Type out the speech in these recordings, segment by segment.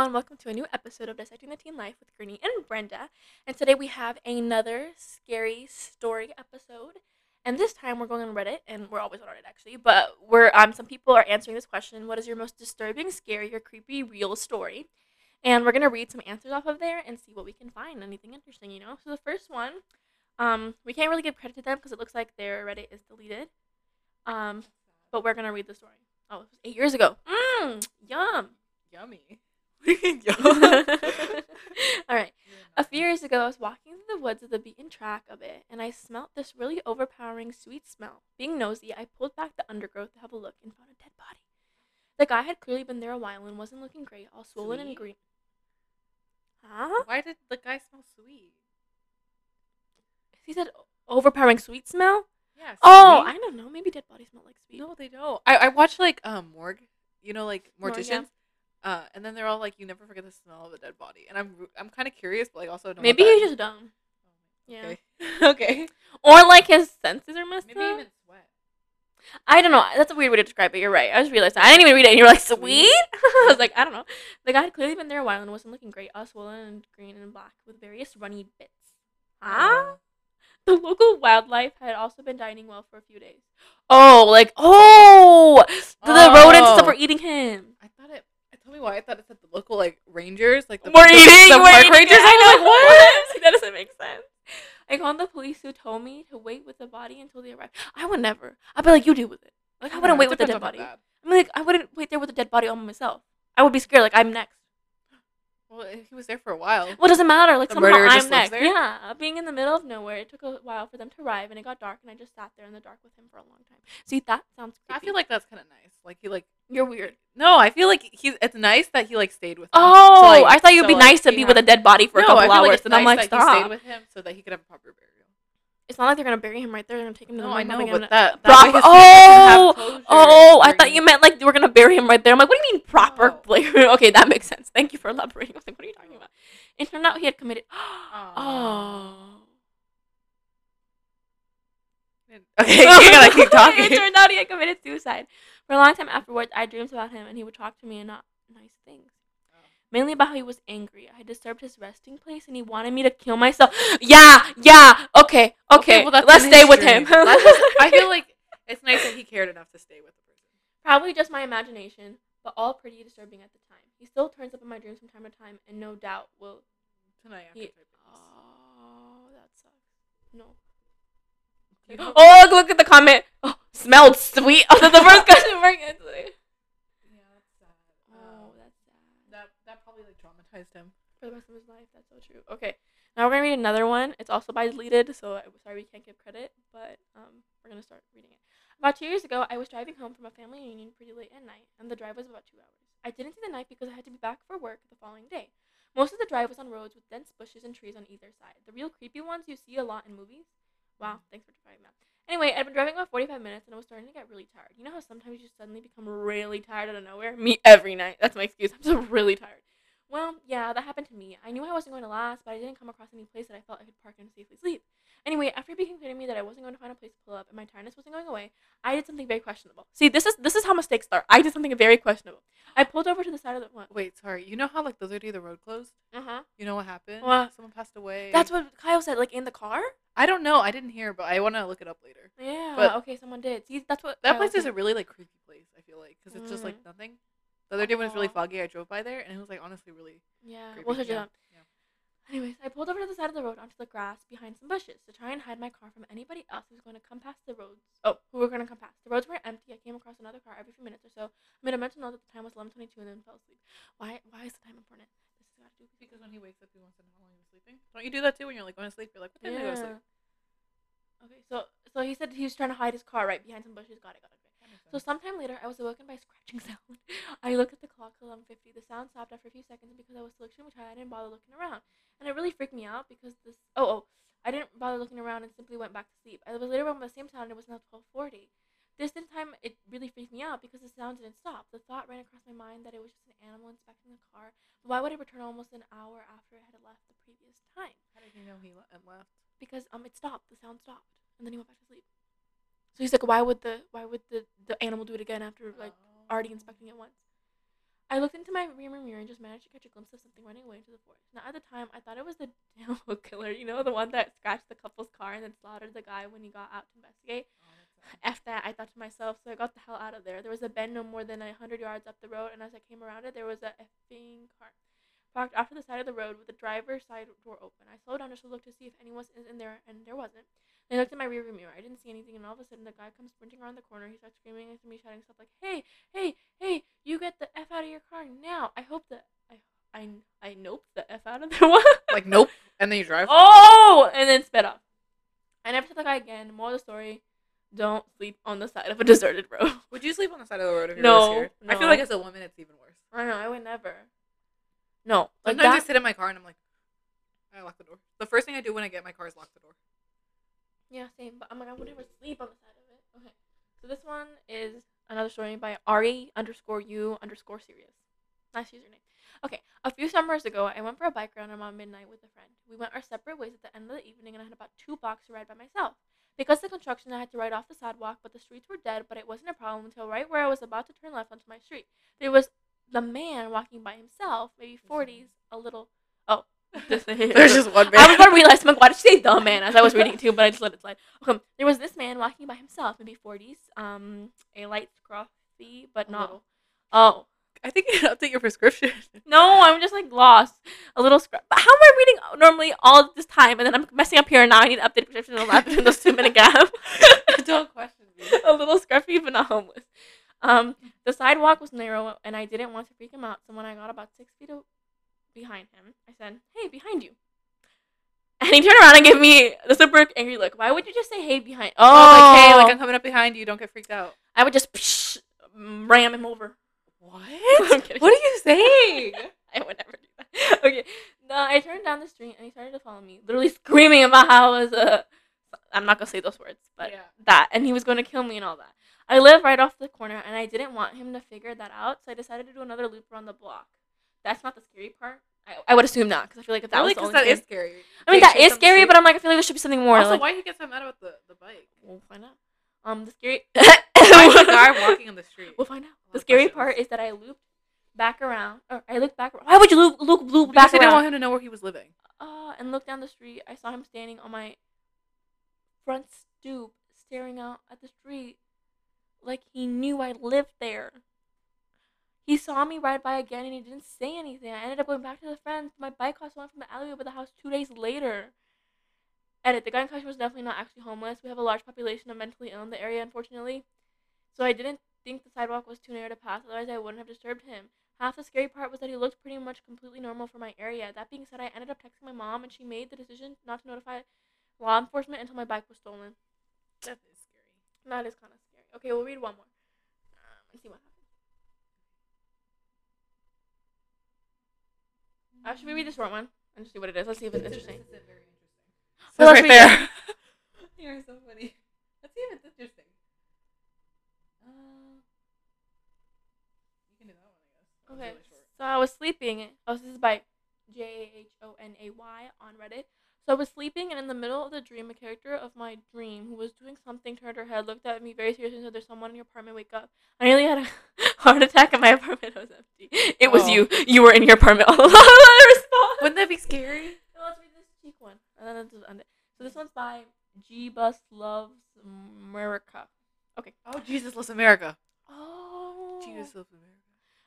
everyone. Welcome to a new episode of Dissecting the Teen Life with Gurney and Brenda. And today we have another scary story episode. And this time we're going on Reddit, and we're always on Reddit actually. But we're um some people are answering this question: What is your most disturbing, scary, or creepy real story? And we're gonna read some answers off of there and see what we can find. Anything interesting, you know. So the first one, um, we can't really give credit to them because it looks like their Reddit is deleted. Um, but we're gonna read the story. Oh, it was eight years ago. Mmm, yum. Yummy. All right. A few years ago, I was walking through the woods with the beaten track a bit, and I smelt this really overpowering sweet smell. Being nosy, I pulled back the undergrowth to have a look and found a dead body. The guy had clearly been there a while and wasn't looking great, all swollen and green. Huh? Why did the guy smell sweet? He said overpowering sweet smell? Yeah. Oh. I don't know. Maybe dead bodies smell like sweet. no, they don't. I I watch like um morgue, you know, like Morgue, morticians. Uh, and then they're all like, "You never forget the smell of a dead body," and I'm I'm kind of curious, but like also don't. Maybe he's just dumb. Yeah. Okay. okay. Or like his senses are messed Maybe up. Maybe even sweat. I don't know. That's a weird way to describe it. You're right. I just realized that. I didn't even read it. And you're like, sweet? I was like, I don't know. The guy had clearly been there a while and wasn't looking great. All swollen and green and black with various runny bits. Huh? Oh. The local wildlife had also been dining well for a few days. Oh, like, oh! The, the rodents and stuff Oh. were eating him. I thought it. Tell me why I thought it said the local like rangers, like the We're the, eating, the we're park eating rangers. it. I know. Like, what? that doesn't make sense. I called the police who told me to wait with the body until they arrived. I would never. I'd be like, you deal with it. Like, I wouldn't wait with the dead body. I'm like, I wouldn't wait there with a dead body all by myself. I would be scared. Like, I'm next. Well, he was there for a while. Well, it doesn't matter. Like, The somehow I'm next. Yeah. Being in the middle of nowhere, it took a while for them to arrive, and it got dark, and I just sat there in the dark with him for a long time. See, that sounds creepy. I feel like that's kind of nice. Like he like you're weird. no, I feel like he's. It's nice that he like stayed with. Them. Oh, So, like- I thought you'd so, be like, nice to he be with a dead body for a no, couple I feel hours, like it's and I'm nice like, that he stayed with him so that he could have a proper burial. It's not like they're gonna bury him right there. They're gonna take him to the No, I know, but that, that Proper- way his family have oh, Oh, I thought you meant like they were gonna bury him right there. I'm like, what do you mean proper oh. No. burial? okay, that makes sense. Thank you for elaborating. I was like, what are you talking about? It turned out he had committed. Oh. Okay, you gotta keep talking. it turned out he had committed suicide. For a long time afterwards, I dreamed about him, and he would talk to me and not nice things. Oh. Mainly about how he was angry. I disturbed his resting place, and he wanted me to kill myself. Yeah, yeah. Okay, okay. well, let's stay with him. just- I feel like it's nice that he cared enough to stay with the person. Probably just my imagination, but all pretty disturbing at the time. He still turns up in my dreams from time to time, and no doubt will. Tonight after He, oh, that sucks. No. Oh, look, look at the comment. Oh, smelled sweet. Oh, the first question answer. Yeah, that's sad. Oh, that's sad. that that probably like traumatized him. For the rest of his life. That's so true. Okay, now we're gonna read another one. It's also by deleted, so I'm sorry we can't give credit, but um, we're gonna start reading it. About two years ago, I was driving home from a family reunion pretty late at night, and the drive was about two hours. I didn't see the night because I had to be back for work the following day. Most of the drive was on roads with dense bushes and trees on either side. The real creepy ones you see a lot in movies. Wow, thanks for trying that. Anyway, I'd been driving about 45 minutes and I was starting to get really tired. You know how sometimes you just suddenly become really tired out of nowhere? Me every night. That's my excuse. I'm so really tired. Well, yeah, that happened to me. I knew I wasn't going to last, but I didn't come across any place that I felt I could park and safely sleep. Anyway, after it became clear to me that I wasn't going to find a place to pull up and my tiredness wasn't going away, I did something very questionable. See, this is this is how mistakes start. I did something very questionable. I pulled over to the side of the what? Wait, sorry. You know how like those other day the road closed? Uh huh. You know what happened? What? Someone passed away. That's what Kyle said. Like in the car. I don't know. I didn't hear, but I want to look it up later. Yeah. But- okay, someone did. See, that's what That Kyle place is a really like creepy place. I feel like because it's just like Mm. nothing. The other day when it was really foggy, I drove by there and it was like honestly really. Yeah, creepy, we'll search it yeah, up. yeah. Anyways, I pulled over to the side of the road onto the grass behind some bushes to try and hide my car from anybody else who was going to come past the roads. Oh, who were going to come past. The roads were empty. I came across another car every few minutes or so. I made a mental note that the time was 11:22 and then fell asleep. Why? Why is the time important? This has got to do Because when he wakes up, he wants to know how long he was sleeping. Don't you do that too when you're like going to sleep? You're like, what time did I go to sleep? Okay, so so he said he was trying to hide his car right behind some bushes. Got it. Got it. Okay. That makes So sometime later, I was awoken by a scratching sound. I looked at the clock 11:50. The sound stopped after a few seconds, because I was still extremely tired, I didn't bother looking around. And it really freaked me out because this. Oh, oh, I didn't bother looking around and simply went back to sleep. I was later woken by the same sound. and It was now 12:40. This this time it really freaked me out because the sound didn't stop. The thought ran across my mind that it was just an animal inspecting the car. But why would it return almost an hour after it had left the previous time? How did you know he le- left? because um it stopped the sound stopped and then he went back to sleep so he's like why would the why would the the animal do it again after like Oh. already inspecting it once I looked into my rear mirror and just managed to catch a glimpse of something running away into the forest. Now, at the time, I thought it was the animal killer. You know, the one that scratched the couple's car and then slaughtered the guy when he got out to investigate. Oh, F that, I thought to myself, so I got the hell out of there. There was a bend no more than a hundred yards up the road, and as I came around it, there was a effing car parked off to the side of the road with the driver's side door open. I slowed down just to look to see if anyone was in there, and there wasn't. Then I looked in my rearview mirror. I didn't see anything, and all of a sudden, the guy comes sprinting around the corner. He starts screaming at me, shouting stuff like, "Hey, hey, hey! You get the f out of your car now!" I hope that I, I, I nope the f out of there. What? Like nope, and then you drive. Oh, and then sped up. I never saw the guy again. More of the story: Don't sleep on the side of a deserted road. Would you sleep on the side of the road if you No, were scared? I feel like as a woman, it's even worse. I know. I would never. No, like Sometimes I that. sit in my car and I'm like, I lock the door. The first thing I do when I get in my car is lock the door. Yeah, same. But I'm like, I would never sleep on the side of it. Okay. So this one is another story by Ari underscore U underscore serious. Nice username. Okay. A few summers ago, I went for a bike ride around midnight with a friend. We went our separate ways at the end of the evening, and I had about two blocks to ride by myself. Because of the construction, I had to ride off the sidewalk, but the streets were dead. But it wasn't a problem until right where I was about to turn left onto my street. There was the man walking by himself, maybe 40s, a little. Oh. There's just one man. I was about to realize, I'm like, why did you say the man as I was reading it too, but I just let it slide. Okay, there was this man walking by himself, maybe 40s, um, a light scruffy, but not. little. Oh. I think you update your prescription. No, I'm just like lost. A little scruff. But how am I reading normally all this time and then I'm messing up here and now I need to update prescription and laugh in those two minute gap? Don't question me. a little scruffy but not homeless. Um, the sidewalk was narrow and I didn't want to freak him out, so when I got about six feet behind him, I said, "Hey, behind you." And he turned around and gave me the super angry look. Why would you just say "Hey, behind"? Oh, Oh, like, hey, like I'm oh. coming up behind you. Don't get freaked out. I would just psh, ram him over. What? What are you saying? I would never do that. Okay. No, I turned down the street and he started to follow me, literally screaming about how I was a. I'm not gonna say those words, but Yeah. that, and he was going to kill me and all that. I live right off the corner, and I didn't want him to figure that out, so I decided to do another loop around the block. That's not the scary part. I, I would assume not, because I feel like if that really? was the that is scary-. I mean, that is scary, but I'm like, I feel like there should be something more. also, like, why he get so mad about the the bike? We'll find out. Um, the scary. Why guy walking on the street? We'll find out. The scary questions. part is that I looped back around, or I looked back. Why would you loop loop loop Because back they didn't want him to know where he was living. uh, and looked down the street. I saw him standing on my front stoop, staring out at the street, like he knew I lived there. He saw me ride by again, and he didn't say anything. I ended up going back to the friends. My bike cost one from the alleyway by the house two days later. Edit: The guy in question was definitely not actually homeless. We have a large population of mentally ill in the area, unfortunately. So I didn't think the sidewalk was too narrow to pass. Otherwise, I wouldn't have disturbed him. Half the scary part was that he looked pretty much completely normal for my area. That being said, I ended up texting my mom, and she made the decision not to notify law enforcement until my bike was stolen. That is scary. That is kind of scary. Okay, we'll read one more um, and see what happens. Uh, should we read the short one and just see what it is? Let's see if it's interesting. This is very interesting. So let's right there. You're so funny. Let's see if it's interesting. Uh, you can do that one, I guess. That Okay, really so I was sleeping. Oh, this is by J H O N A Y on Reddit. So I was sleeping, and in the middle of the dream, a character of my dream who was doing something turned her head, looked at me very seriously, and said, "There's someone in your apartment. Wake up!" I nearly had a heart attack, and my apartment was empty. It was Oh. you. You were in your apartment all respond. Wouldn't that be scary? So let's read this cheek one, and then let's end it. So this one's by G Bus Loves America. Okay. Oh, Jesus loves America. Oh, Jesus loves America.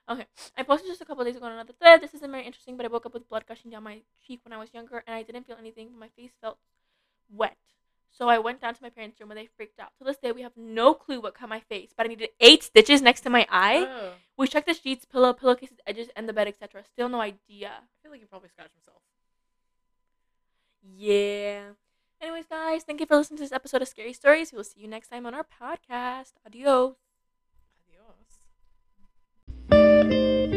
I posted just a couple days ago on another thread. This isn't very interesting, but I woke up with blood gushing down my cheek when I was younger, and I didn't feel anything, but my face felt wet. So I went down to my parents' room, and they freaked out. To this day, we have no clue what cut my face, but I needed eight stitches next to my eye. Oh. We checked the sheets, pillow, pillowcases, edges, and the bed, etc. Still no idea. I feel like he probably scratched himself. Yeah. Anyways, guys, thank you for listening to this episode of Scary Stories. We will see you next time on our podcast. Adios thank you